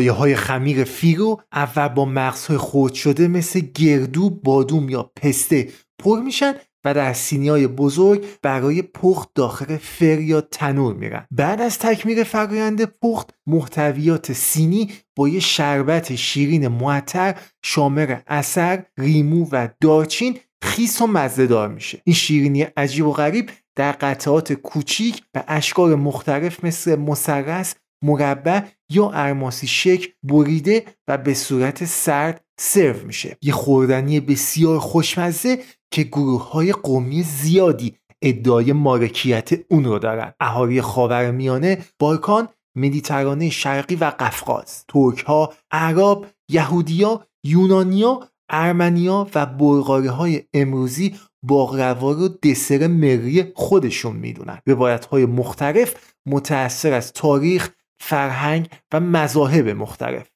رایه های خمیر فیرو اول با مغزهای خورد شده مثل گردو بادوم یا پسته پر میشن و در سینی های بزرگ برای پخت داخل فر یا تنور میرن. بعد از تکمیل فرایند پخت محتویات سینی با یه شربت شیرین معطر شامل اثر ریمو و دارچین خیس و مزهدار میشه. این شیرینی عجیب و غریب در قطعات کوچیک به اشکال مختلف مثل مسرس مربع یا ارماسی شکل بریده و به صورت سرد سرو میشه. یه خوردنی بسیار خوشمزه که گروه های قومی زیادی ادعای مالکیت اون رو دارن. اهالی خاورمیانه بالکان مدیترانه شرقی و قفقاز. ترک ها اعراب یهودیا یونانیا ارمنیا و بلغاری های امروزی باقروا رو دسر مری خودشون می‌دونن. روایت های مختلف متأثر از تاریخ فرهنگ و مذاهب مختلف.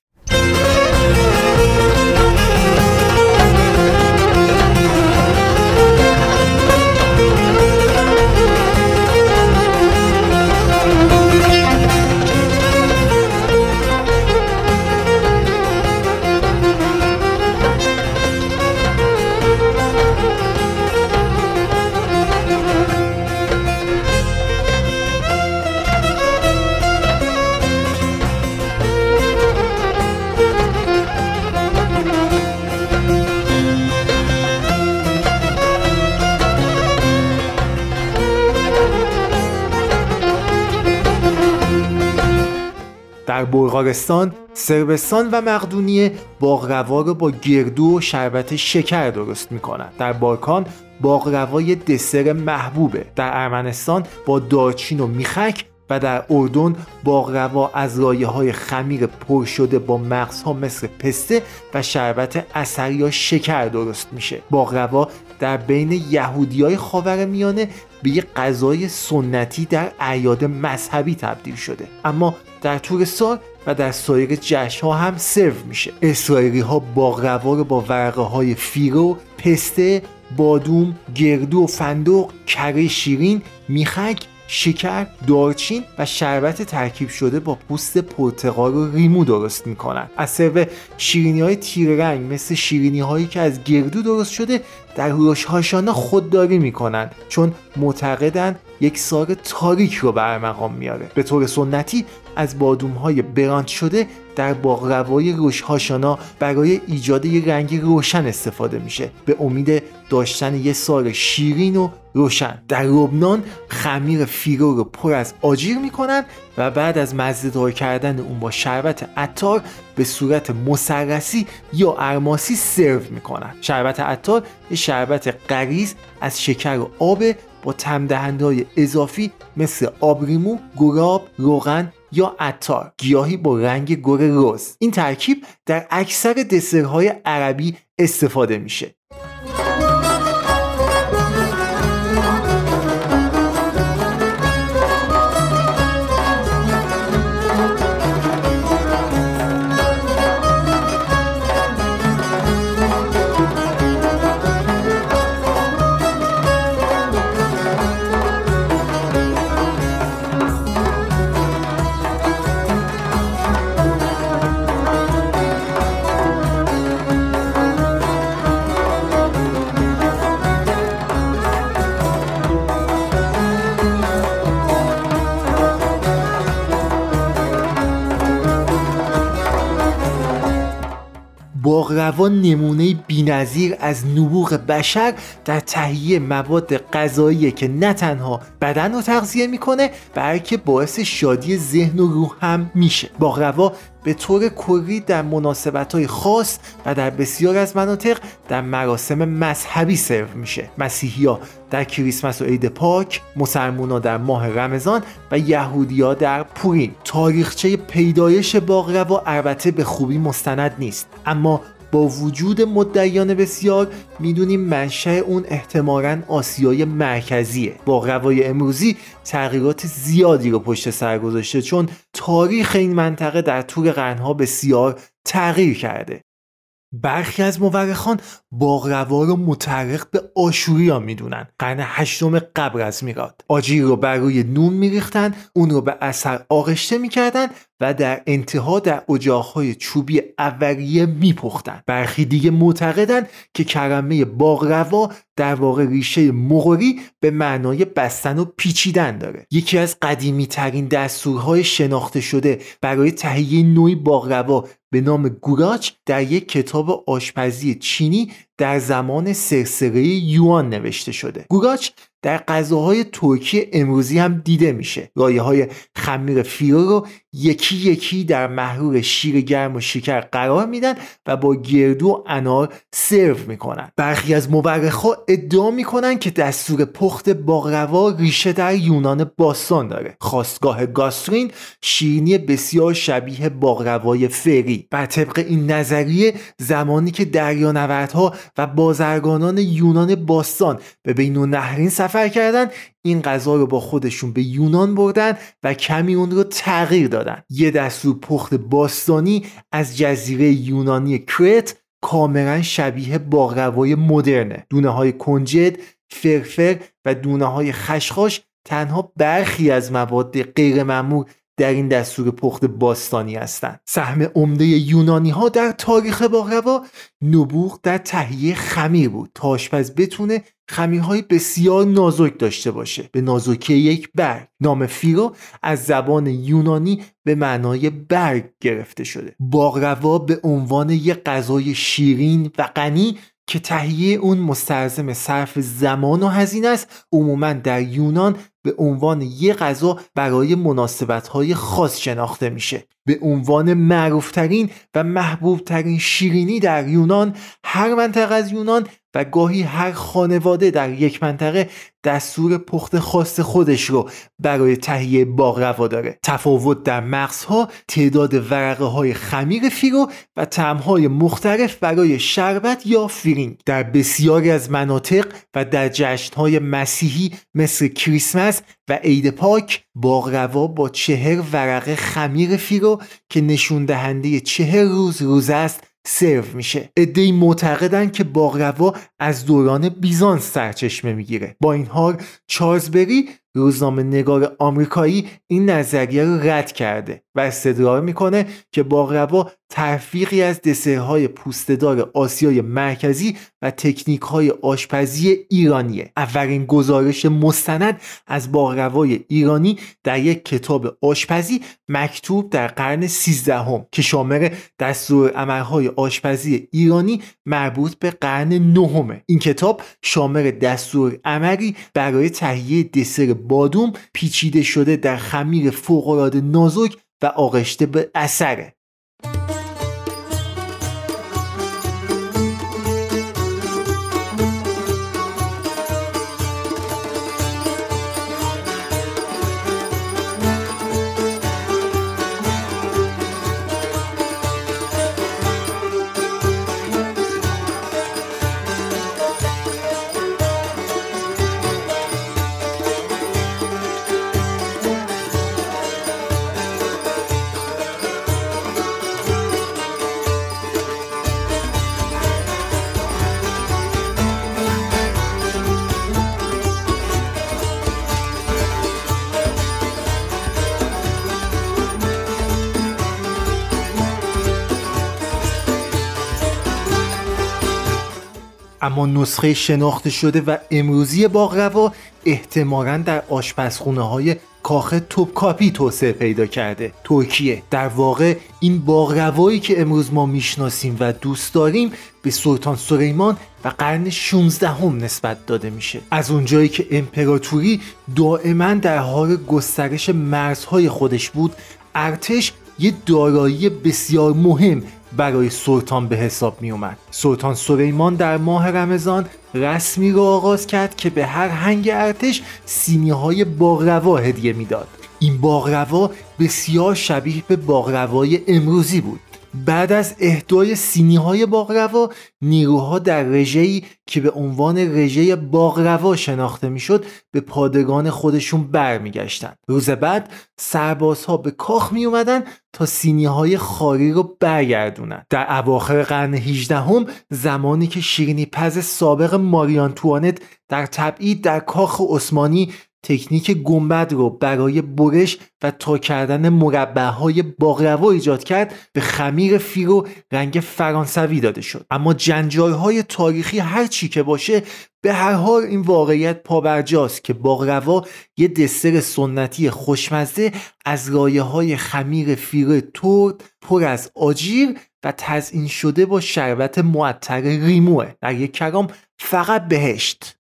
بلغارستان، سربستان و مقدونیه باقروا رو با گردو و شربت شکر درست می‌کنن. در بالکان باقروا یه دسر محبوبه. در ارمنستان با دارچین و میخک و در اردن باقروا از رایه های خمیر پر شده با مغزها مثل پسته و شربت اثر یا شکر درست میشه باقروا در بین یهودی های میانه به یک غذای سنتی در اعیاد مذهبی تبدیل شده. اما در طول سال و در سایر جشن ها هم سرو میشه. اسرائیلی ها باقروا رو با ورقه های فیرو پسته بادوم گردو و فندق کره شیرین میخک شکر، دارچین و شربت ترکیب شده با پوست پرتقال و ریمو درست می‌کنن. از سرو شیرینی های تیر رنگ مثل شیرینی هایی که از گردو درست شده در روشهاشانه خودداری می‌کنن چون معتقدن یک سار تاریک رو برمقام میاره. به طور سنتی از بادوم های براند شده در باقروای روش هاشانا برای ایجاد یک رنگ روشن استفاده میشه. به امید داشتن یه سار شیرین و روشن. در لبنان خمیر فیرو رو پر از آجیر می‌کنن و بعد از مزهدار کردن اون با شربت عطار به صورت مسرسی یا ارماسی سرو می‌کنن. شربت عطار یه شربت غریز از شکر و آب با تمدهندهای اضافی مثل آبریمو، گراب، روغن یا عطار. گیاهی با رنگ گر رز این ترکیب در اکثر دسرهای عربی استفاده میشه. باقروا نمونه بینظیر از نبوغ بشر در تهیه مواد غذایی که نه تنها بدن رو تغذیه می‌کنه بلکه باعث شادی ذهن و روح هم میشه. باقروا به طور کلی در مناسبت های خاص و در بسیار از مناطق در مراسم مذهبی سرو میشه. مسیحی ها در کریسمس و عید پاک مسلمونا در ماه رمضان و یهودیا در پورین. تاریخچه پیدایش باقروا البته به خوبی مستند نیست. اما با وجود مدعیان بسیار می‌دونیم منشأ اون احتمالا آسیای مرکزیه. با روای امروزی تغییرات زیادی رو پشت سر گذاشته چون تاریخ این منطقه در طول قرنها بسیار تغییر کرده. برخی از مورخان باغروا رو متعرق به آشوریا می‌دونن. قرن هشتم قبل از میلاد. آجیر رو بر روی نون میریختن اون رو به اثر آغشته می‌کردن و در انتها در اجاقهای چوبی اولیه میپختن. برخی دیگه معتقدن که کرمه باغروا در واقع ریشه مغوری به معنای بستن و پیچیدن داره. یکی از قدیمی ترین دستورهای شناخته شده برای تهیه نوعی باغروا به نام گوراچ در یک کتاب آشپزی چینی در زمان سرسره یوان نوشته شده. گوراچ در غذاهای ترکی امروزی هم دیده میشه. رایه های خمیر فیرو رو یکی یکی در محرور شیر گرم و شکر قرار میدن و با گردو و انار سرو می‌کنن. برخی از مورخها ادعا می‌کنن که دستور پخت باغروا ریشه در یونان باستان داره. خواستگاه گاسترین شیرینی بسیار شبیه باغروای فری. بر طبق این نظریه زمانی که دریانوردها و بازرگانان یونان باستان به بین نهرین سفر کردن این غذا رو با خودشون به یونان بردن و کمی اون رو تغییر دادن. یه دستور پخت باستانی از جزیره یونانی کرت کاملا شبیه باغروای مدرنه. دونه های کنجد فرفر و دونه های خشخاش تنها برخی از مواد غیر در این دستور پخت باستانی هستند. سهم عمده یونانی ها در تاریخ باغروا نبوغ در تهیه خمیر بود تا آشپز بتونه خمیرهای بسیار نازک داشته باشه. به نازکی یک برگ. نام فیرو از زبان یونانی به معنای برگ گرفته شده. باغروا به عنوان یک غذای شیرین و غنی که تهیه اون مستلزم صرف زمان و هزینه است عموما در یونان به عنوان یک غذا برای مناسبت خاص شناخته میشه. به عنوان معروفترین و محبوبترین شیرینی در یونان هر منطقه از یونان و گاهی هر خانواده در یک منطقه دستور پخت خاص خودش رو برای تهیه باقلوا داره. تفاوت در مغزها تعداد ورقه های خمیر فیلو و طعمهای مختلف برای شربت یا filling. در بسیاری از مناطق و در جشنهای مسیحی مثل کریسمس و عید پاک باقلوا با چهل ورقه خمیر فیلو که نشون دهنده چهر روز روز است سرو میشه. ادهی معتقدن که باغروا از دوران بیزانس سرچشمه می‌گیره. با این حال چارلز بری روزنامه نگار آمریکایی این نظریه رو رد کرده. و استدلال می‌کنه که باغروا ترفیقی از دسرهای پوستدار آسیای مرکزی و تکنیک های آشپزی ایرانیه. اولین گزارش مستند از باغروای ایرانی در یک کتاب آشپزی مکتوب در قرن سیزدهم که شامل دستور عملهای آشپزی ایرانی مربوط به قرن نهمه. این کتاب شامل دستور عملی برای تهیه دسر بادوم پیچیده شده در خمیر فوقالعاده نازک و آغشته به اثره. اما نسخه شناخته شده و امروزی باغروا احتمالا در آشپزخونه های کاخ توپکاپی توسعه پیدا کرده. ترکیه. در واقع این باغروایی که امروز ما می‌شناسیم و دوست داریم به سلطان سلیمان و قرن 16 هم نسبت داده میشه. از اونجایی که امپراتوری دائما در حال گسترش مرزهای خودش بود ارتش یه دارایی بسیار مهم برای سلطان به حساب می اومد سلطان سلیمان در ماه رمضان رسمی را آغاز کرد که به هر هنگ ارتش سینی های باغروا هدیه می‌داد. این باغروا بسیار شبیه به باغروای امروزی بود. بعد از اهدای سینی های باغروا نیروها در رژه‌ای که به عنوان رژه باغروا شناخته می‌شد به پادگان خودشون برمیگشتند روز بعد سربازها به کاخ می اومدن تا سینی های خاری رو برگردونن. در اواخر قرن 18 هم زمانی که شیرینی پز سابق ماریان توانت در تبعید در کاخ عثمانی تکنیک گنبد رو برای برش و تا کردن مربعهای باغروا ایجاد کرد به خمیر فیرو رنگ فرانسوی داده شد. اما جنجالهای تاریخی هر چی که باشه به هر حال این واقعیت پابرجاست که باغروا یه دسر سنتی خوشمزه از رایه های خمیر فیرو ترد پر از آجیر و تزئین شده با شربت معطر ریموه. در یک کلام فقط بهشت.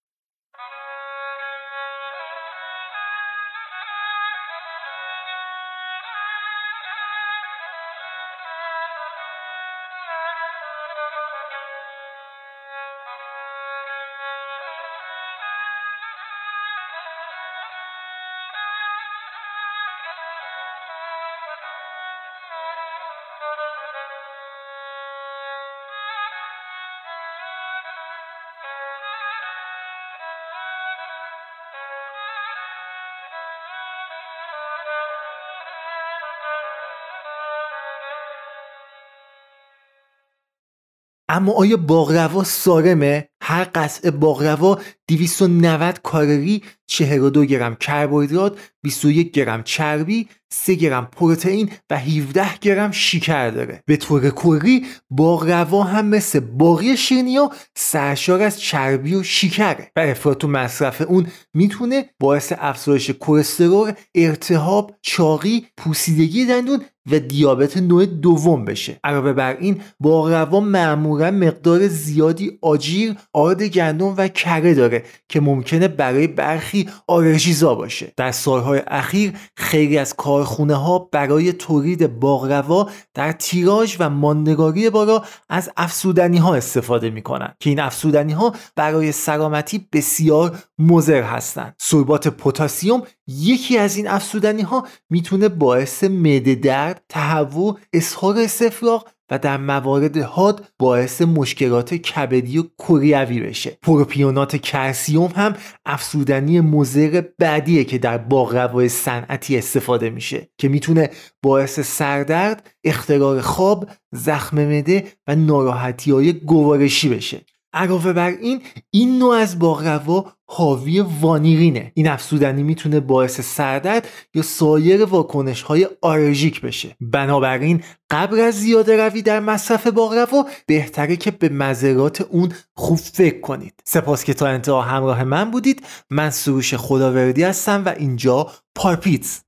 اما آیا باغروا سارمه؟ هر قطعه باغروا 290 کالری 42 گرم کربوهیدرات 21 گرم چربی 3 گرم پروتئین و 17 گرم شکر داره. به طور کلی باغروا هم مثل باقی شیرینیا سرشار از چربی و شکره. و افراط و مصرف اون می‌تونه باعث افزایش کلسترول ارتهاب چاقی پوسیدگی دندون و دیابت نوع دوم بشه. علاوه بر این باغروا معمولا مقدار زیادی آجیر آرد گندم و کره داره. که ممکنه برای برخی آلرژیزا باشه. در سالهای اخیر خیلی از کارخونه ها برای تولید باغروا در تیراژ و ماندگاری بالا از افسودنی ها استفاده می‌کنن که این افسودنی ها برای سلامتی بسیار مضر هستند سربات پتاسیم یکی از این افسودنی ها می‌تونه باعث معده درد تهوع اسهال استفراغ و در موارد حاد باعث مشکلات کبدی و کریوی بشه. پروپیونات کرسیوم هم افسودنی مضر بعدیه که در باغروای صنعتی استفاده میشه که می‌تونه باعث سردرد اخترار خواب زخم مده و ناراحتی های گوارشی بشه. علاوه بر این این نوع از باغروا حاوی وانیرینه این افسودنی می‌تونه باعث سردرد یا سایر واکنش های آرژیک بشه. بنابراین قبل از زیاده روی در مصرف باغروا بهتره که به مذرات اون خوب فکر کنید. سپاس که تا انتها همراه من بودید. من سروش خداوردی هستم و اینجا پارپیتز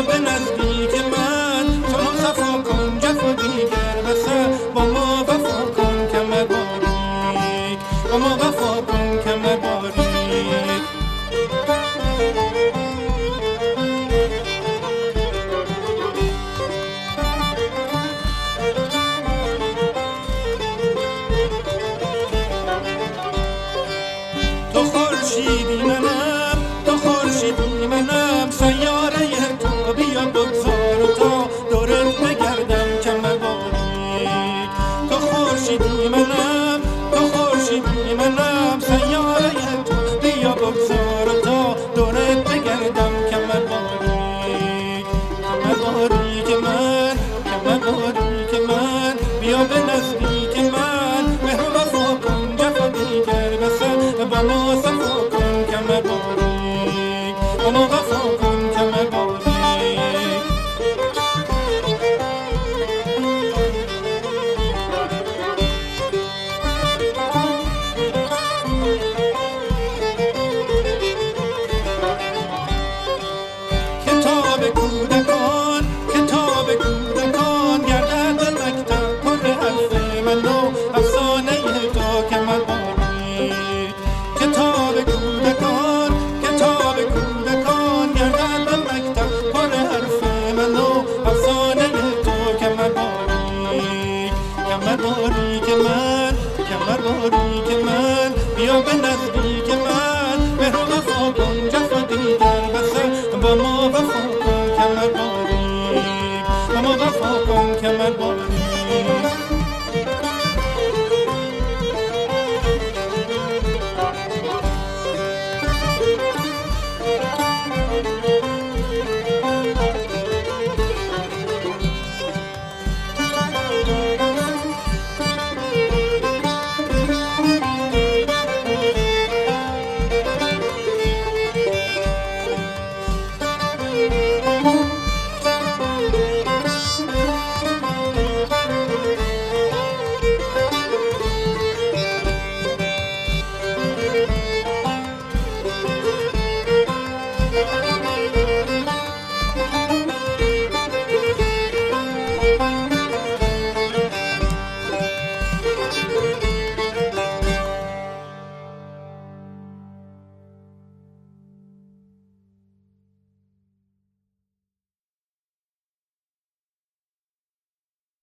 something that's good.